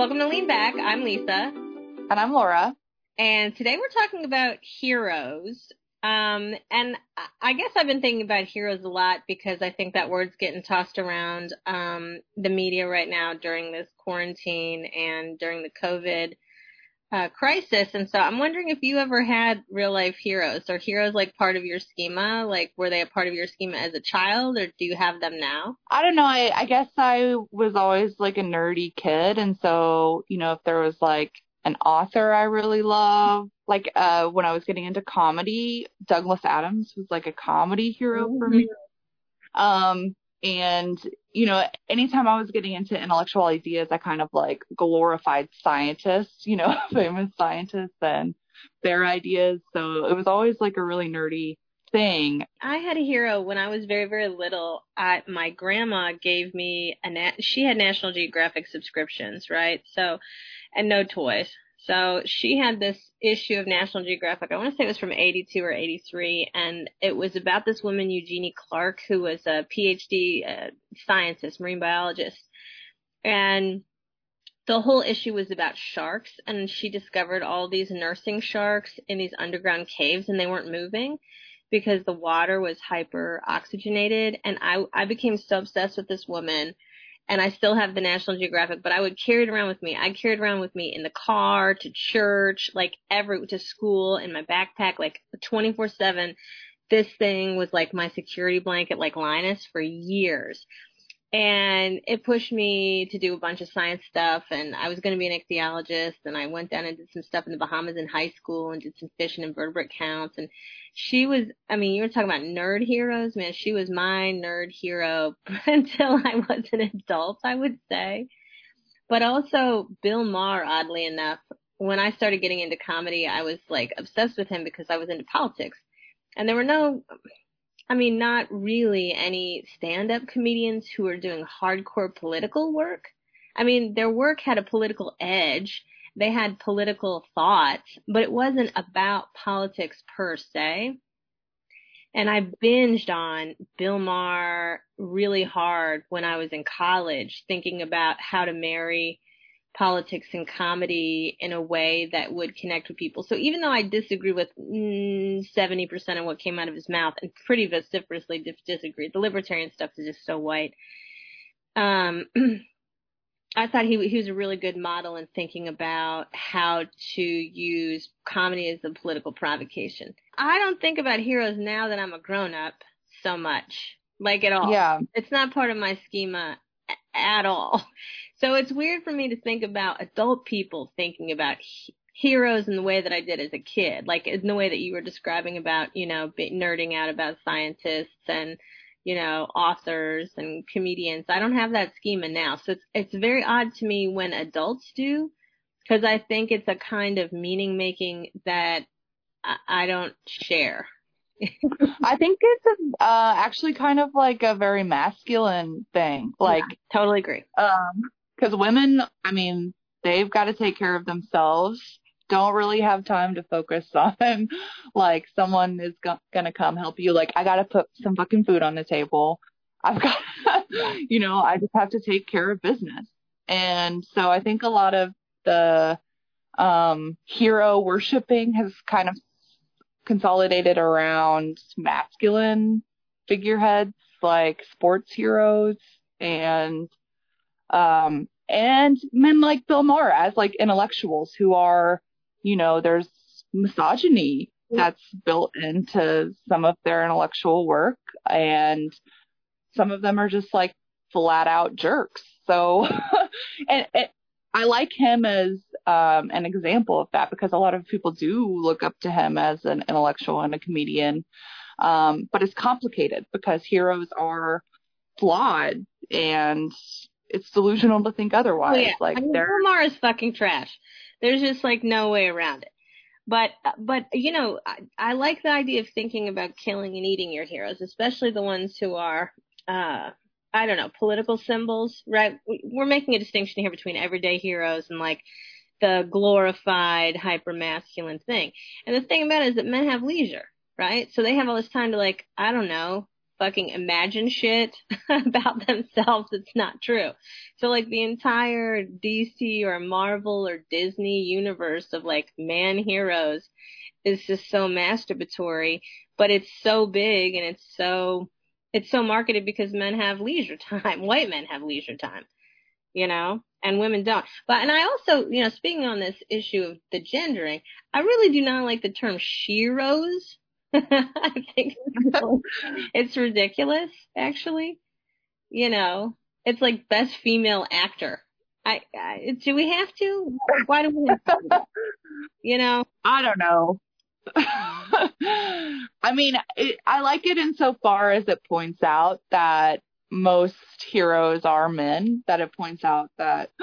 Welcome to Lean Back. I'm Lisa. And I'm Laura. And today we're talking about heroes. Um, and I guess I've been thinking about heroes a lot because I think that word's getting tossed around um, the media right now during this quarantine and during the COVID uh, crisis. And so I'm wondering if you ever had real life heroes or heroes like part of your schema. Like, were they a part of your schema as a child or do you have them now? I don't know. I, I guess I was always like a nerdy kid. And so, you know, if there was like an author I really love, like uh when I was getting into comedy, Douglas Adams was like a comedy hero for me. Mm-hmm. Um, and, you know, anytime I was getting into intellectual ideas, I kind of like glorified scientists, you know, famous scientists and their ideas. So it was always like a really nerdy thing. I had a hero when I was very, very little. I, my grandma gave me a, na- she had National Geographic subscriptions, right? So, and no toys. So she had this issue of National Geographic. I want to say it was from 82 or 83, and it was about this woman, Eugenie Clark, who was a PhD uh, scientist, marine biologist. And the whole issue was about sharks, and she discovered all these nursing sharks in these underground caves, and they weren't moving because the water was hyper oxygenated. And I, I became so obsessed with this woman and I still have the National Geographic, but I would carry it around with me. I carried around with me in the car, to church, like every, to school, in my backpack, like 24 7. This thing was like my security blanket, like Linus, for years. And it pushed me to do a bunch of science stuff, and I was going to be an ichthyologist, and I went down and did some stuff in the Bahamas in high school, and did some fish and invertebrate counts, and she was, I mean, you were talking about nerd heroes, man. She was my nerd hero until I was an adult, I would say. But also Bill Maher, oddly enough, when I started getting into comedy, I was like obsessed with him because I was into politics. And there were no, I mean, not really any stand up comedians who were doing hardcore political work. I mean, their work had a political edge they had political thoughts, but it wasn't about politics per se. And I binged on Bill Maher really hard when I was in college, thinking about how to marry politics and comedy in a way that would connect with people. So even though I disagree with mm, 70% of what came out of his mouth and pretty vociferously disagreed, the libertarian stuff is just so white. Um, I thought he he was a really good model in thinking about how to use comedy as a political provocation. I don't think about heroes now that I'm a grown up so much, like at all. Yeah, it's not part of my schema at all. So it's weird for me to think about adult people thinking about heroes in the way that I did as a kid, like in the way that you were describing about, you know, nerding out about scientists and you know, authors and comedians. I don't have that schema now. So it's, it's very odd to me when adults do, because I think it's a kind of meaning making that I, I don't share. I think it's a, uh, actually kind of like a very masculine thing. Like, yeah, totally agree. Um, cause women, I mean, they've got to take care of themselves don't really have time to focus on like someone is go- gonna come help you. Like I gotta put some fucking food on the table. I've got, you know, I just have to take care of business. And so I think a lot of the um, hero worshiping has kind of consolidated around masculine figureheads like sports heroes and um and men like Bill Maher as like intellectuals who are you know, there's misogyny that's built into some of their intellectual work and some of them are just like flat out jerks. So, and, and I like him as um, an example of that because a lot of people do look up to him as an intellectual and a comedian. Um, but it's complicated because heroes are flawed and it's delusional to think otherwise. Oh, yeah. Like I mean, Omar is fucking trash. There's just like no way around it. But but you know, I, I like the idea of thinking about killing and eating your heroes, especially the ones who are uh I don't know, political symbols, right? We're making a distinction here between everyday heroes and like the glorified hyper masculine thing. And the thing about it is that men have leisure, right? So they have all this time to like, I don't know, fucking imagine shit about themselves that's not true. So like the entire DC or Marvel or Disney universe of like man heroes is just so masturbatory, but it's so big and it's so it's so marketed because men have leisure time. White men have leisure time, you know, and women don't. But, and I also, you know, speaking on this issue of the gendering, I really do not like the term sheroes. I think it's ridiculous, actually. You know, it's like best female actor. I, I do we have to? Why do we have to? You know? I don't know. I mean, it, I like it insofar as it points out that most heroes are men, that it points out that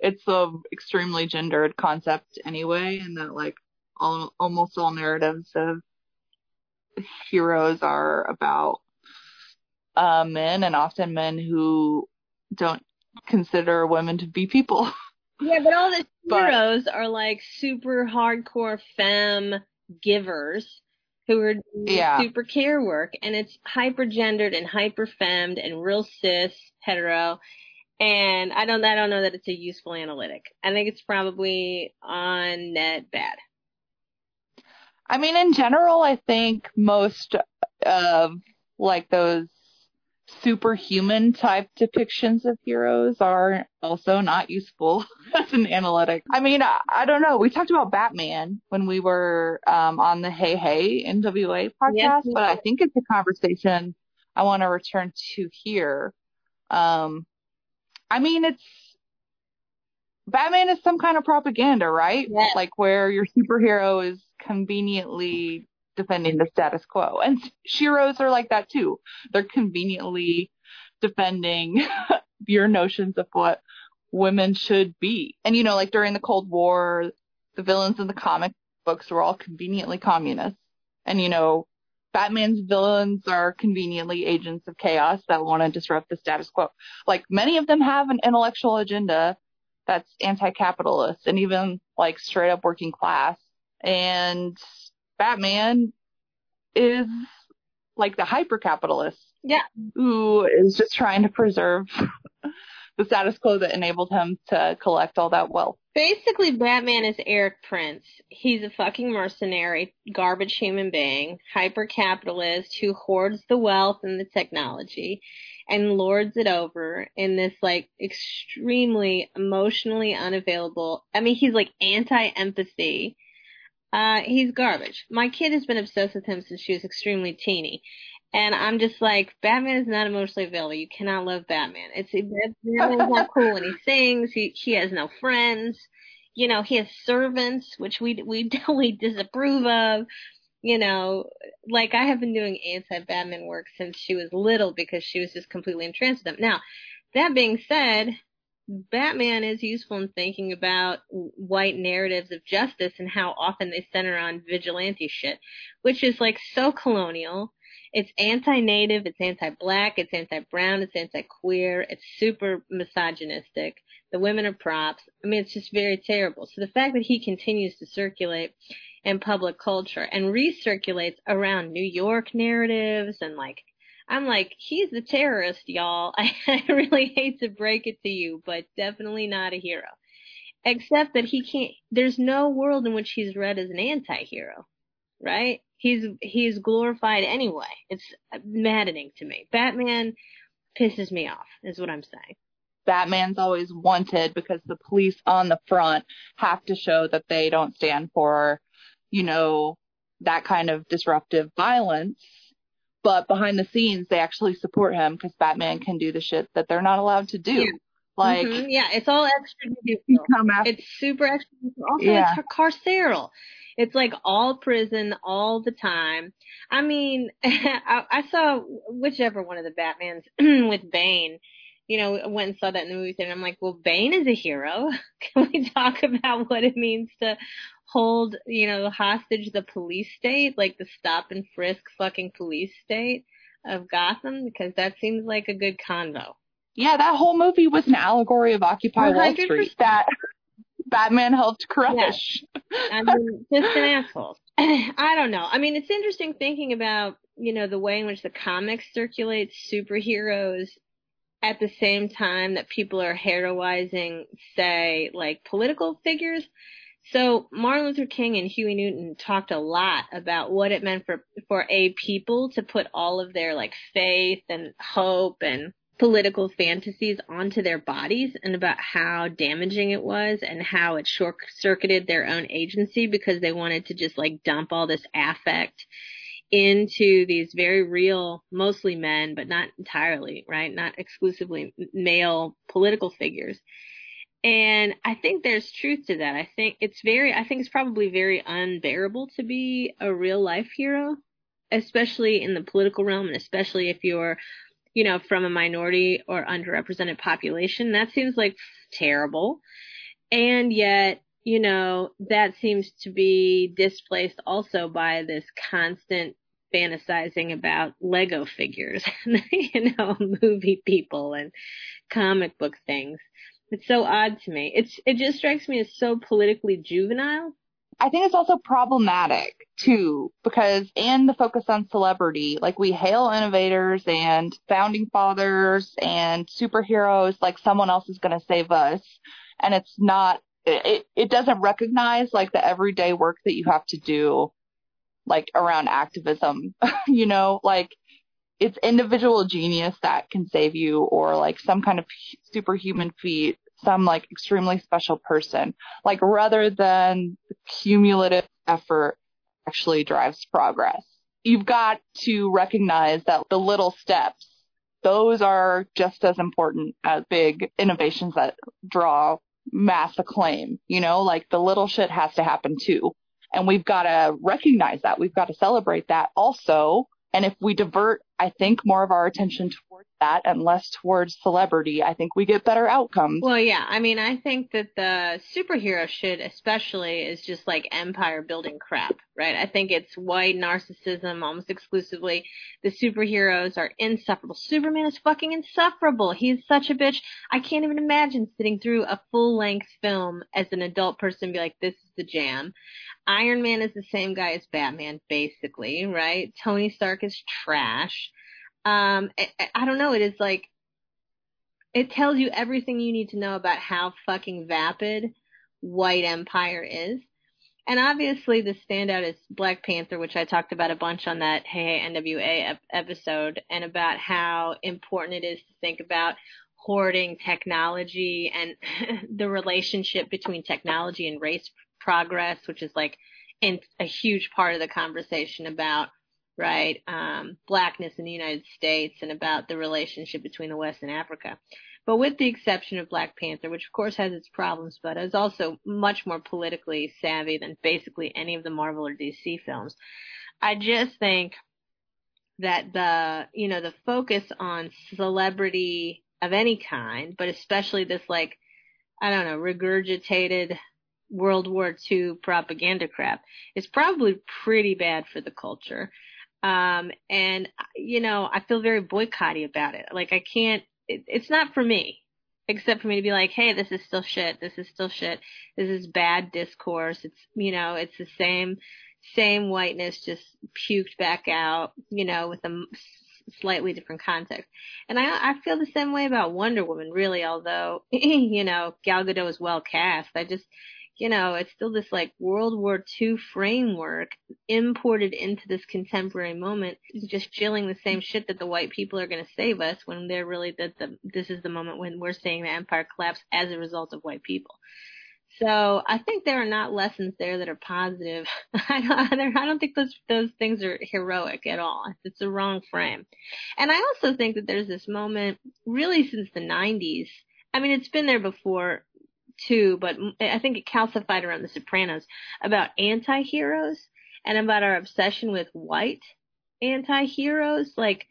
it's a extremely gendered concept anyway, and that like all, almost all narratives of heroes are about uh, men and often men who don't consider women to be people. Yeah, but all the heroes but, are like super hardcore femme givers who are doing yeah. super care work and it's hyper gendered and hyper femmed and real cis hetero and I don't I don't know that it's a useful analytic. I think it's probably on net bad. I mean in general I think most of like those superhuman type depictions of heroes are also not useful as an analytic. I mean, I, I, don't know. We talked about Batman when we were um, on the Hey Hey NWA podcast, yes, but I think it's a conversation I want to return to here. Um, I mean, it's Batman is some kind of propaganda, right? Yes. Like where your superhero is conveniently defending the status quo. And Sheroes are like that too. They're conveniently defending your notions of what women should be. And you know, like during the Cold War, the villains in the comic books were all conveniently communists. And you know, Batman's villains are conveniently agents of chaos that want to disrupt the status quo. Like many of them have an intellectual agenda that's anti-capitalist and even like straight up working class. And Batman is like the hyper capitalist. Yeah. Who is just trying to preserve the status quo that enabled him to collect all that wealth. Basically, Batman is Erik Prince. He's a fucking mercenary, garbage human being, hyper capitalist who hoards the wealth and the technology and lords it over in this like extremely emotionally unavailable. I mean, he's like anti empathy uh, he's garbage. My kid has been obsessed with him since she was extremely teeny. And I'm just like, Batman is not emotionally available. You cannot love Batman. It's Batman's not cool when he sings. He he has no friends. You know, he has servants, which we we totally disapprove of. You know, like I have been doing anti-Batman work since she was little because she was just completely entranced with him. Now, that being said, Batman is useful in thinking about white narratives of justice and how often they center on vigilante shit, which is like so colonial. It's anti-native, it's anti-black, it's anti-brown, it's anti-queer, it's super misogynistic. The women are props. I mean, it's just very terrible. So the fact that he continues to circulate in public culture and recirculates around New York narratives and like I'm like, he's a terrorist, y'all. I, I really hate to break it to you, but definitely not a hero. Except that he can't, there's no world in which he's read as an anti-hero, right? He's, he's glorified anyway. It's maddening to me. Batman pisses me off, is what I'm saying. Batman's always wanted because the police on the front have to show that they don't stand for, you know, that kind of disruptive violence but behind the scenes they actually support him because Batman can do the shit that they're not allowed to do. Yeah. Like mm-hmm. yeah, it's all extra It's super extra. Also, yeah. it's carceral. It's like all prison all the time. I mean, I, I saw whichever one of the Batmans with Bane. You know, went and saw that in the movie theater. I'm like, well, Bane is a hero. Can we talk about what it means to hold, you know, hostage the police state, like the stop and frisk fucking police state of Gotham, because that seems like a good convo. Yeah, that whole movie was an allegory of Occupy 100%. Wall Street that Batman helped crush. I mean, just an asshole. I don't know. I mean, it's interesting thinking about you know, the way in which the comics circulate superheroes at the same time that people are heroizing, say, like political figures. So Martin Luther King and Huey Newton talked a lot about what it meant for for a people to put all of their like faith and hope and political fantasies onto their bodies and about how damaging it was and how it short circuited their own agency because they wanted to just like dump all this affect into these very real, mostly men, but not entirely, right? Not exclusively male political figures. And I think there's truth to that. I think it's very, I think it's probably very unbearable to be a real life hero, especially in the political realm and especially if you're, you know, from a minority or underrepresented population. That seems like terrible. And yet, you know, that seems to be displaced also by this constant fantasizing about Lego figures, you know, movie people and comic book things. It's so odd to me. It's it just strikes me as so politically juvenile. I think it's also problematic too because and the focus on celebrity, like we hail innovators and founding fathers and superheroes like someone else is going to save us and it's not it, it doesn't recognize like the everyday work that you have to do like around activism, you know, like it's individual genius that can save you or like some kind of superhuman feat, some like extremely special person, like rather than cumulative effort actually drives progress. You've got to recognize that the little steps, those are just as important as big innovations that draw mass acclaim. You know, like the little shit has to happen too. And we've got to recognize that. We've got to celebrate that also. And if we divert, I think, more of our attention towards that and less towards celebrity, I think we get better outcomes. Well, yeah. I mean, I think that the superhero shit, especially, is just like empire building crap, right? I think it's white narcissism almost exclusively. The superheroes are insufferable. Superman is fucking insufferable. He's such a bitch. I can't even imagine sitting through a full length film as an adult person and be like, this is the jam. Iron Man is the same guy as Batman, basically, right? Tony Stark is trash. Um, I, I don't know. It is like, it tells you everything you need to know about how fucking vapid white empire is. And obviously the standout is Black Panther, which I talked about a bunch on that Hey NWA ep- episode and about how important it is to think about hoarding technology and the relationship between technology and race progress, which is like in a huge part of the conversation about right um, blackness in the United States and about the relationship between the West and Africa. But with the exception of Black Panther, which of course has its problems, but is also much more politically savvy than basically any of the Marvel or DC films, I just think that the you know the focus on celebrity of any kind, but especially this like I don't know regurgitated World War II propaganda crap is probably pretty bad for the culture. Um, and you know, I feel very boycotty about it. Like I can't, it, it's not for me, except for me to be like, hey, this is still shit. This is still shit. This is bad discourse. It's, you know, it's the same, same whiteness just puked back out, you know, with a slightly different context. And I, I feel the same way about Wonder Woman, really, although, you know, Gal Gadot is well cast. I just, you know, it's still this like World War II framework imported into this contemporary moment, just chilling the same shit that the white people are going to save us when they're really that the this is the moment when we're seeing the empire collapse as a result of white people. So I think there are not lessons there that are positive. I don't, I don't think those those things are heroic at all. It's the wrong frame. And I also think that there's this moment, really since the 90s. I mean, it's been there before too, but I think it calcified around The Sopranos about anti-heroes and about our obsession with white anti-heroes. Like,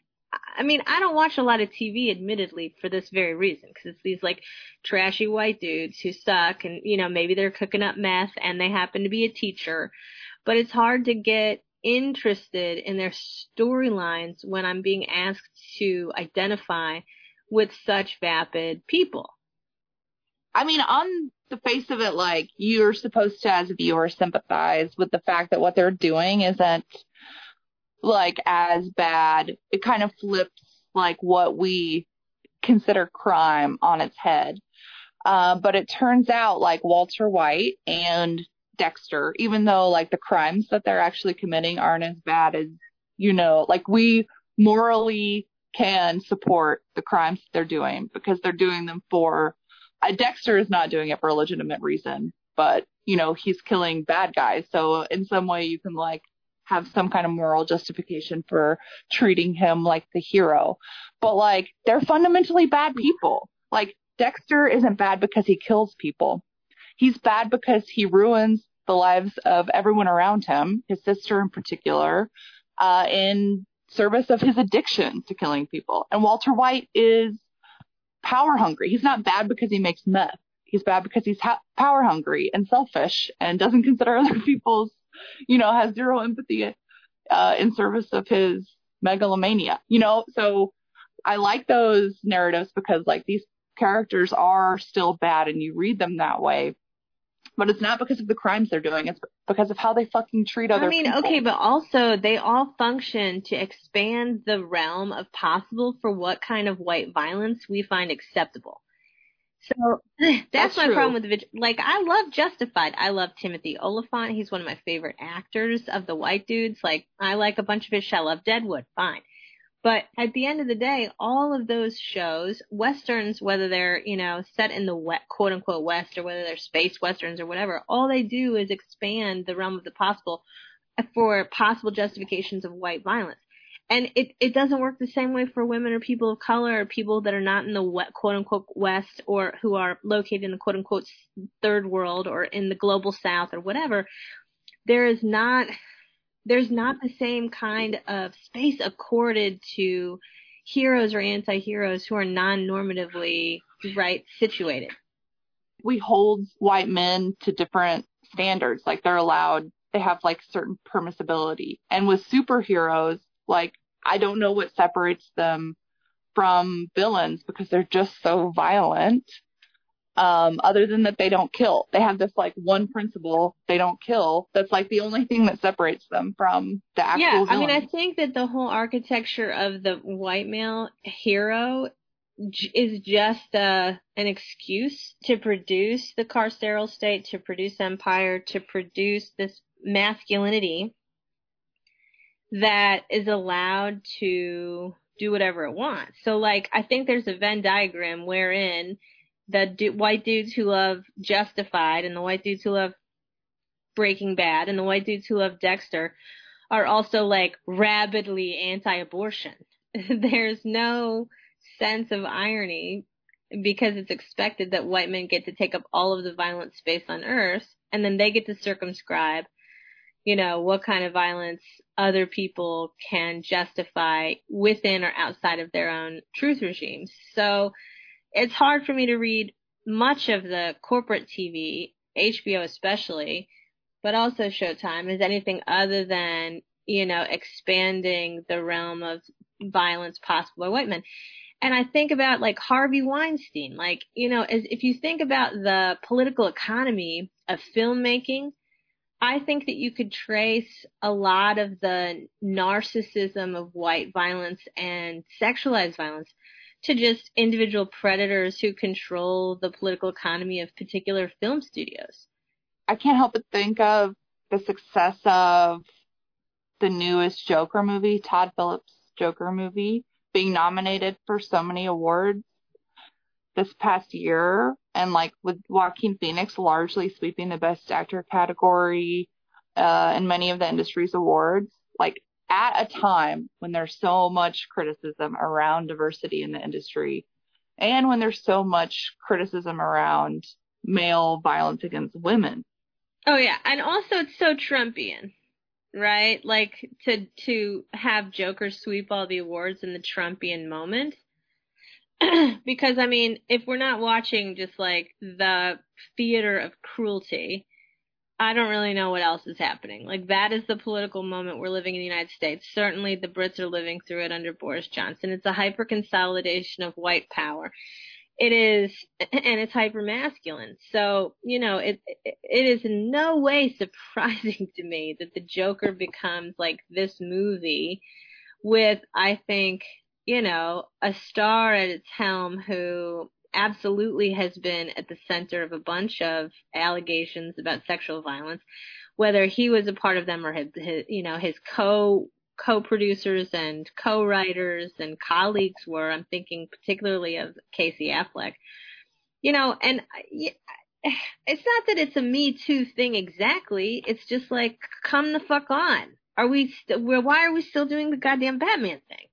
I mean, I don't watch a lot of TV, admittedly, for this very reason, because it's these like trashy white dudes who suck, and you know maybe they're cooking up meth and they happen to be a teacher, but it's hard to get interested in their storylines when I'm being asked to identify with such vapid people. I mean, on the face of it, like you're supposed to, as a viewer, sympathize with the fact that what they're doing isn't like as bad. It kind of flips like what we consider crime on its head. Uh, but it turns out like Walter White and Dexter, even though like the crimes that they're actually committing aren't as bad as, you know, like we morally can support the crimes that they're doing because they're doing them for, Dexter is not doing it for a legitimate reason, but, you know, he's killing bad guys. So in some way you can like have some kind of moral justification for treating him like the hero. But like, they're fundamentally bad people. Like, Dexter isn't bad because he kills people. He's bad because he ruins the lives of everyone around him, his sister in particular, uh, in service of his addiction to killing people. And Walter White is power hungry. He's not bad because he makes meth. He's bad because he's ha- power hungry and selfish and doesn't consider other people's, you know, has zero empathy uh, in service of his megalomania. You know, so I like those narratives because like these characters are still bad and you read them that way. But it's not because of the crimes they're doing. It's because of how they fucking treat other people. I mean, people. okay, but also they all function to expand the realm of possible for what kind of white violence we find acceptable. So that's, That's my true. problem with the like I love Justified. I love Timothy Olyphant. He's one of my favorite actors of the white dudes. Like I like a bunch of his. I love Deadwood. Fine. But at the end of the day, all of those shows, westerns, whether they're you know set in the wet, quote unquote west or whether they're space westerns or whatever, all they do is expand the realm of the possible for possible justifications of white violence. And it, it doesn't work the same way for women or people of color or people that are not in the wet, quote unquote west or who are located in the quote unquote third world or in the global south or whatever. There is not, there's not the same kind of space accorded to heroes or anti-heroes who are non-normatively right situated. we hold white men to different standards. Like they're allowed, they have like certain permissibility. And with superheroes, like I don't know what separates them from villains because they're just so violent. Um, other than that they don't kill. They have this like one principle, they don't kill. That's like the only thing that separates them from the actual yeah, I mean, I think that the whole architecture of the white male hero is just uh, an excuse to produce the carceral state, to produce empire, to produce this masculinity that is allowed to do whatever it wants. So, like, I think there's a Venn diagram wherein the du- white dudes who love Justified and the white dudes who love Breaking Bad and the white dudes who love Dexter are also like rabidly anti-abortion. There's no sense of irony because it's expected that white men get to take up all of the violent space on earth and then they get to circumscribe, you know, what kind of violence other people can justify within or outside of their own truth regimes. So it's hard for me to read much of the corporate TV, HBO especially, but also Showtime is anything other than, you know, expanding the realm of violence possible by white men. And I think about like Harvey Weinstein, like, you know, as if you think about the political economy of filmmaking, I think that you could trace a lot of the narcissism of white violence and sexualized violence to just individual predators who control the political economy of particular film studios. I can't help but think of the success of the newest Joker movie, Todd Phillips' Joker movie, being nominated for so many awards this past year, and like with Joaquin Phoenix largely sweeping the Best Actor category uh, in many of the industry's awards. Like at a time when there's so much criticism around diversity in the industry, and when there's so much criticism around male violence against women. Oh yeah, and also it's so Trumpian, right? Like to to have Joker sweep all the awards in the Trumpian moment. because I mean, if we're not watching just like the theater of cruelty, I don't really know what else is happening. Like that is the political moment we're living in the United States. Certainly the Brits are living through it under Boris Johnson. It's a hyper consolidation of white power. it is, and it's hyper masculine. So, you know, it, it is in no way surprising to me that the Joker becomes like this movie with, I think, you know, a star at its helm who absolutely has been at the center of a bunch of allegations about sexual violence, whether he was a part of them or his, his you know, his co co-producers and co-writers and colleagues were. I'm thinking particularly of Casey Affleck. You know, and it's not that it's a Me Too thing exactly. It's just like, come the fuck on. Are we still? Why are we still doing the goddamn Batman thing?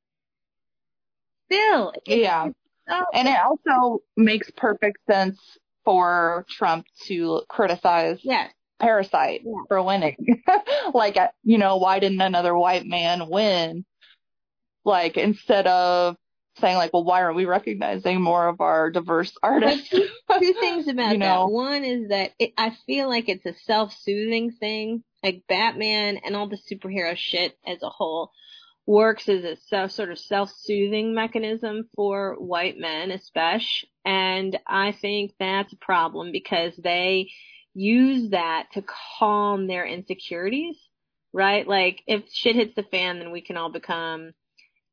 Still, yeah. So- and it also makes perfect sense for Trump to criticize yes. Parasite yeah. for winning. like, uh, you know, why didn't another white man win? Like, instead of saying like, well, why aren't we recognizing more of our diverse artists? Two, two, things about you know? that. One is that it, I feel like it's a self-soothing thing, like Batman and all the superhero shit as a whole works as a self, sort of self-soothing mechanism for white men, especially. And I think that's a problem because they use that to calm their insecurities, right? Like if shit hits the fan, then we can all become,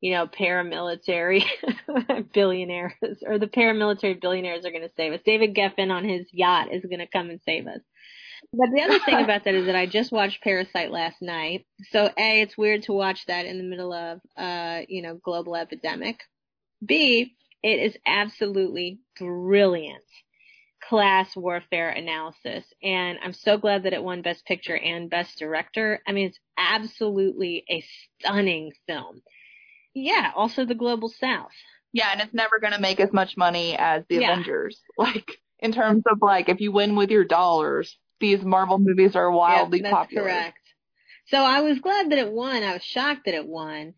you know, paramilitary billionaires or the paramilitary billionaires are going to save us. David Geffen on his yacht is going to come and save us. But the other thing about that is that I just watched Parasite last night. So A, it's weird to watch that in the middle of, uh, you know, global epidemic. B, it is absolutely brilliant class warfare analysis. And I'm so glad that it won Best Picture and Best Director. I mean, it's absolutely a stunning film. Yeah, also the Global South. Yeah, and it's never going to make as much money as the yeah. Avengers. Like, in terms of like, if you win with your dollars, these Marvel movies are wildly that's popular. correct. So I was glad that it won. I was shocked that it won.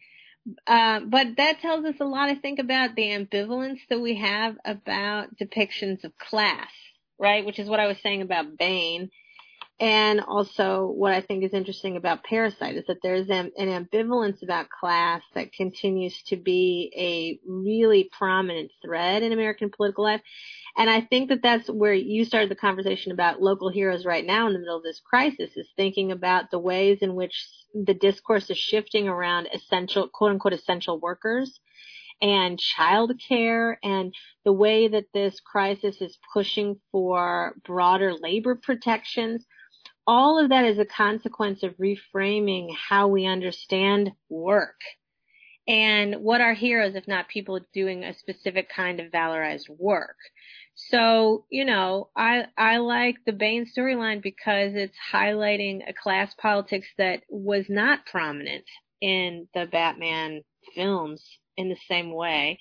Uh, but that tells us a lot, I think, about the ambivalence that we have about depictions of class, right? Which is what I was saying about Bane. And also what I think is interesting about Parasite is that there's an, ambivalence about class that continues to be a really prominent thread in American political life. And I think that that's where you started the conversation about local heroes right now in the middle of this crisis is thinking about the ways in which the discourse is shifting around essential, quote unquote, essential workers and childcare and the way that this crisis is pushing for broader labor protections. All of that is a consequence of reframing how we understand work. And what are heroes if not people doing a specific kind of valorized work? So, you know, I I like the Bane storyline because it's highlighting a class politics that was not prominent in the Batman films in the same way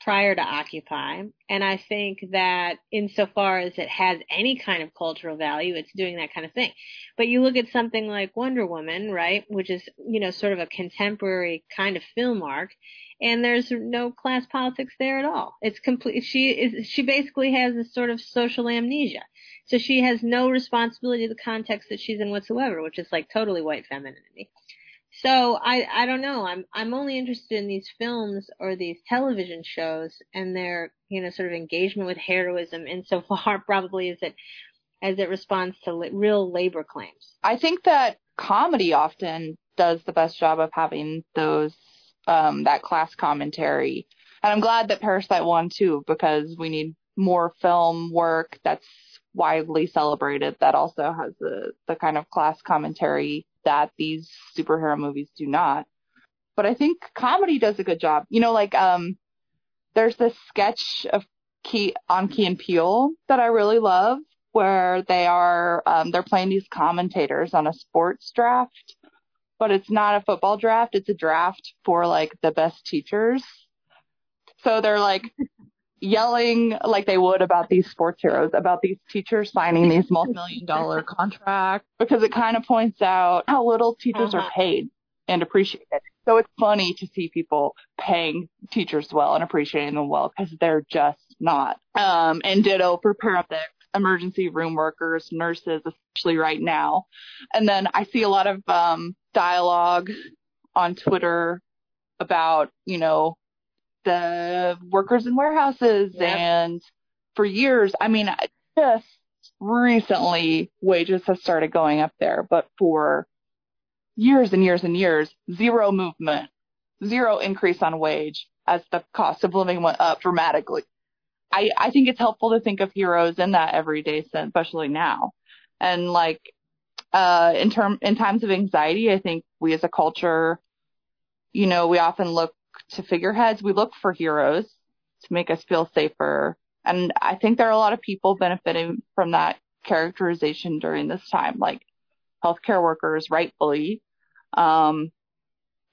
prior to Occupy. And I think that insofar as it has any kind of cultural value, it's doing that kind of thing. But you look at something like Wonder Woman, right, which is, you know, sort of a contemporary kind of film arc, and there's no class politics there at all. It's complete. She is. She basically has this sort of social amnesia. So she has no responsibility to the context that she's in whatsoever, which is like totally white femininity. So I I don't know. I'm I'm only interested in these films or these television shows and their you know sort of engagement with heroism insofar probably as it as it responds to li- real labor claims. I think that comedy often does the best job of having those um, that class commentary. And I'm glad that Parasite won too, because we need more film work that's widely celebrated that also has the, the kind of class commentary that these superhero movies do not. But I think comedy does a good job. You know, like, um, there's this sketch of Key on Key and Peele that I really love where they are, um, they're playing these commentators on a sports draft but it's not a football draft. It's a draft for like the best teachers. So they're like yelling like they would about these sports heroes, about these teachers signing these multi-million dollar contracts because it kind of points out how little teachers uh-huh. are paid and appreciated. So it's funny to see people paying teachers well and appreciating them well because they're just not. Um, and ditto for paramedics emergency room workers, nurses, especially right now. And then I see a lot of um, dialogue on Twitter about, you know, the workers in warehouses and for years, I mean, just recently wages have started going up there, but for years and years and years, zero movement, zero increase on wage as the cost of living went up dramatically. I, I think it's helpful to think of heroes in that everyday sense, especially now. And like, uh, in term, in times of anxiety, I think we as a culture, you know, we often look to figureheads. We look for heroes to make us feel safer. And I think there are a lot of people benefiting from that characterization during this time, like healthcare workers, rightfully, um,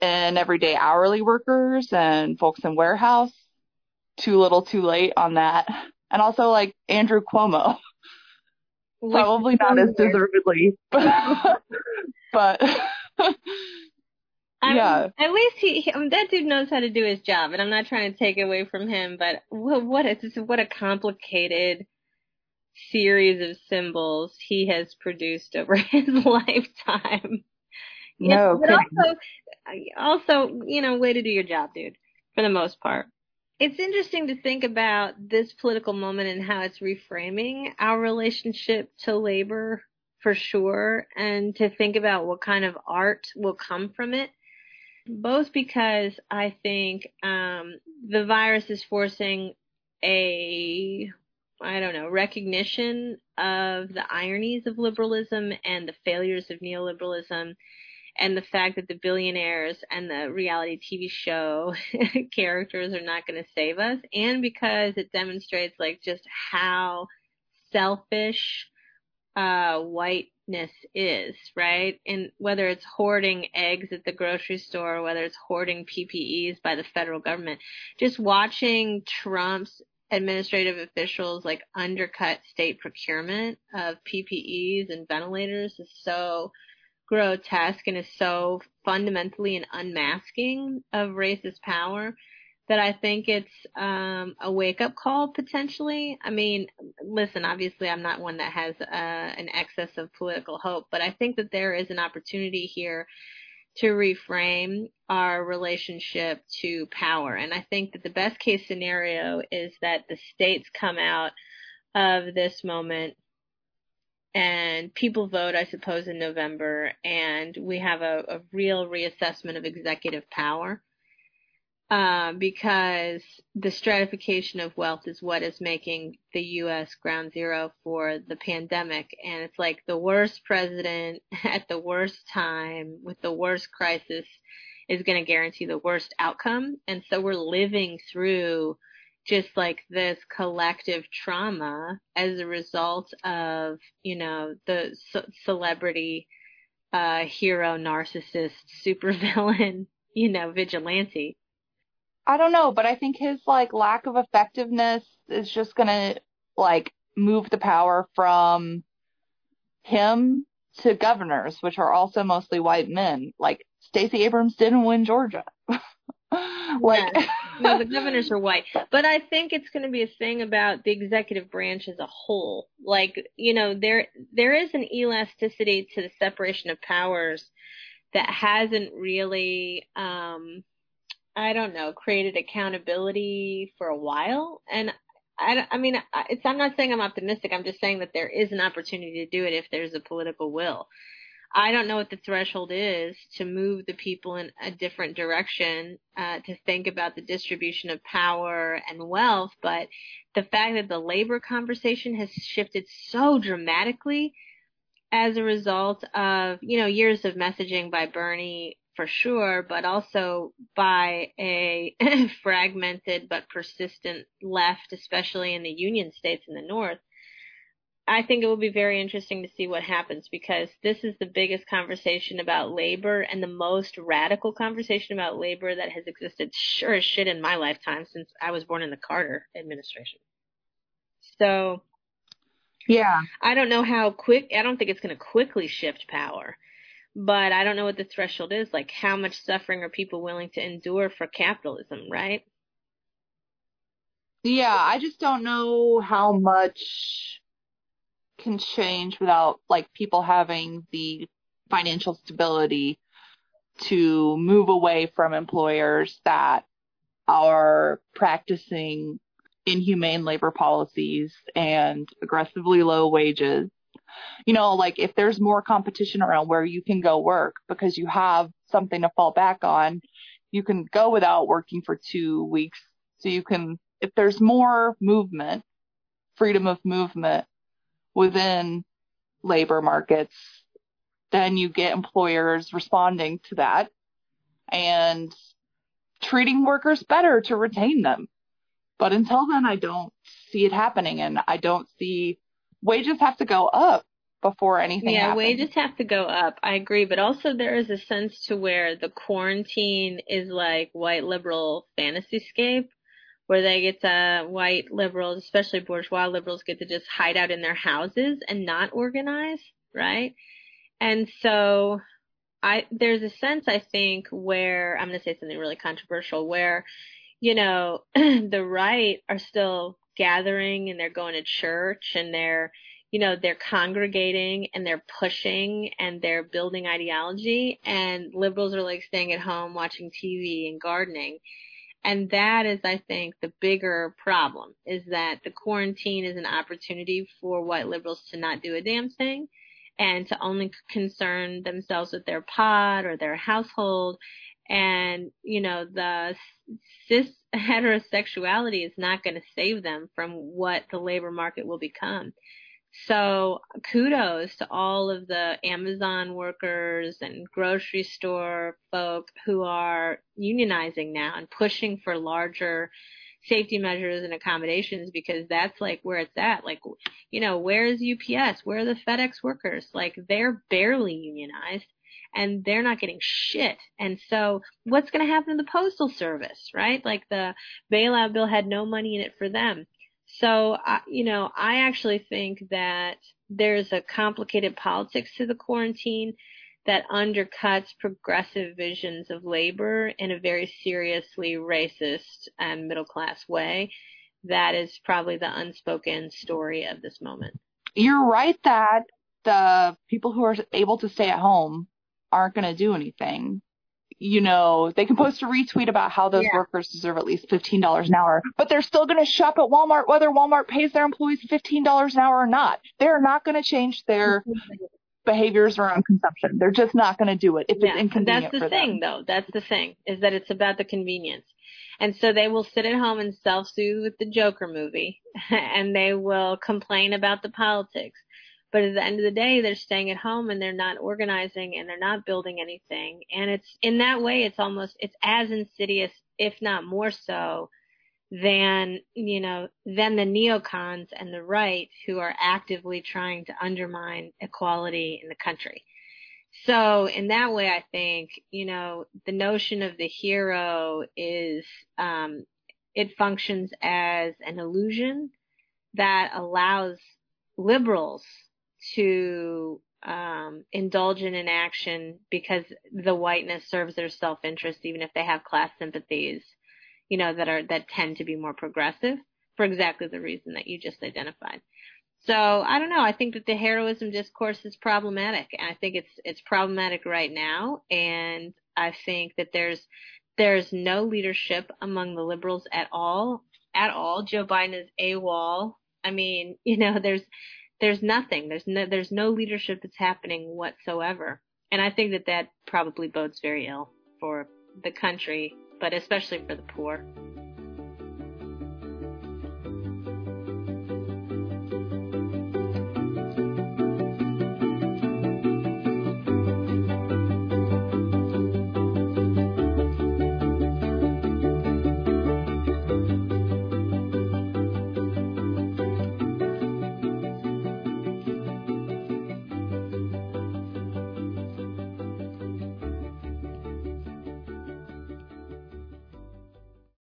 and everyday hourly workers and folks in warehouse. Too little, too late on that. And also like Andrew Cuomo, probably not as deservedly, but I mean, yeah. Um, at least he, he I mean, that dude knows how to do his job, and I'm not trying to take away from him, but what a what a complicated series of symbols he has produced over his lifetime. No but also, also, you know, way to do your job, dude, for the most part. It's interesting to think about this political moment and how it's reframing our relationship to labor for sure, and to think about what kind of art will come from it. Both because I think um, the virus is forcing a, I don't know, recognition of the ironies of liberalism and the failures of neoliberalism and the fact that the billionaires and the reality TV show characters are not going to save us, and because it demonstrates like just how selfish uh, whiteness is, right? And whether it's hoarding eggs at the grocery store, whether it's hoarding PPEs by the federal government, just watching Trump's administrative officials like undercut state procurement of PPEs and ventilators is so grotesque and is so fundamentally an unmasking of racist power that I think it's um, a wake up call potentially. I mean, listen, obviously I'm not one that has uh, an excess of political hope, but I think that there is an opportunity here to reframe our relationship to power. And I think that the best case scenario is that the states come out of this moment and people vote, I suppose, in November, and we have a, a real reassessment of executive power. Uh, because the stratification of wealth is what is making the U.S. ground zero for the pandemic. And it's like the worst president at the worst time with the worst crisis is going to guarantee the worst outcome. And so we're living through just like this collective trauma as a result of, you know, the ce- celebrity, uh, hero, narcissist, supervillain, you know, vigilante. I don't know, but I think his like lack of effectiveness is just gonna like move the power from him to governors, which are also mostly white men. Like Stacey Abrams didn't win Georgia. like. No, the governors are white. But I think it's going to be a thing about the executive branch as a whole. Like, you know, there there is an elasticity to the separation of powers that hasn't really um I don't know, created accountability for a while. And I, I mean, it's, I'm not saying I'm optimistic. I'm just saying that there is an opportunity to do it if there's a political will. I don't know what the threshold is to move the people in a different direction, uh, to think about the distribution of power and wealth, but the fact that the labor conversation has shifted so dramatically as a result of, you know, years of messaging by Bernie for sure, but also by a fragmented but persistent left, especially in the Union states in the North. I think it will be very interesting to see what happens because this is the biggest conversation about labor and the most radical conversation about labor that has existed sure as shit in my lifetime since I was born in the Carter administration. So yeah. I don't know how quick, I don't think it's going to quickly shift power, but I don't know what the threshold is. Like, how much suffering are people willing to endure for capitalism, right? Yeah, I just don't know how much can change without like people having the financial stability to move away from employers that are practicing inhumane labor policies and aggressively low wages. You know, like if there's more competition around where you can go work because you have something to fall back on, you can go without working for two weeks. So you can, if there's more movement, freedom of movement within labor markets, then you get employers responding to that and treating workers better to retain them. But until then, I don't see it happening, and I don't see wages have to go up before anything. Yeah, happens. wages have to go up. I agree, but also there is a sense to where the quarantine is like white liberal fantasy scape, where they get to white liberals, especially bourgeois liberals, get to just hide out in their houses and not organize, right? And so I there's a sense I think where I'm going to say something really controversial where you know, the right are still gathering and they're going to church and they're, you know, they're congregating and they're pushing and they're building ideology and liberals are like staying at home watching TV and gardening. And that is, I think, the bigger problem is that the quarantine is an opportunity for white liberals to not do a damn thing and to only concern themselves with their pod or their household and you know the cis heterosexuality is not going to save them from what the labor market will become. So kudos to all of the amazon workers and grocery store folk who are unionizing now and pushing for larger safety measures and accommodations because that's like where it's at. Like you know where is ups where are the fedex workers? Like they're barely unionized and they're not getting shit. And so what's going to happen to the postal service, right? Like the bailout bill had no money in it for them. So, you know, I actually think that there's a complicated politics to the quarantine that undercuts progressive visions of labor in a very seriously racist and middle class way. That is probably the unspoken story of this moment. You're right that the people who are able to stay at home aren't going to do anything. You know, they can post a retweet about how those yeah. workers deserve at least $15 an hour, but they're still going to shop at Walmart whether Walmart pays their employees $15 an hour or not. They're not going to change their behaviors around consumption. They're just not going to do it if yeah, it's inconvenient That's the thing, though. That's the thing, is that it's about the convenience. And so they will sit at home and self-soothe with the Joker movie, and they will complain about the politics. But at the end of the day, they're staying at home and they're not organizing and they're not building anything. And it's in that way, it's almost, it's as insidious, if not more so, than, you know, than the neocons and the right who are actively trying to undermine equality in the country. So in that way, I think, you know, the notion of the hero is, um, it functions as an illusion that allows liberals to um, indulge in an action because the whiteness serves their self-interest, even if they have class sympathies, you know, that are that tend to be more progressive for exactly the reason that you just identified. So I don't know. I think that the heroism discourse is problematic. And I think it's it's problematic right now, and I think that there's there's no leadership among the liberals at all. At all, Joe Biden is AWOL. I mean, you know, there's there's nothing. There's no there's no leadership that's happening whatsoever. And I think that that probably bodes very ill for the country, but especially for the poor.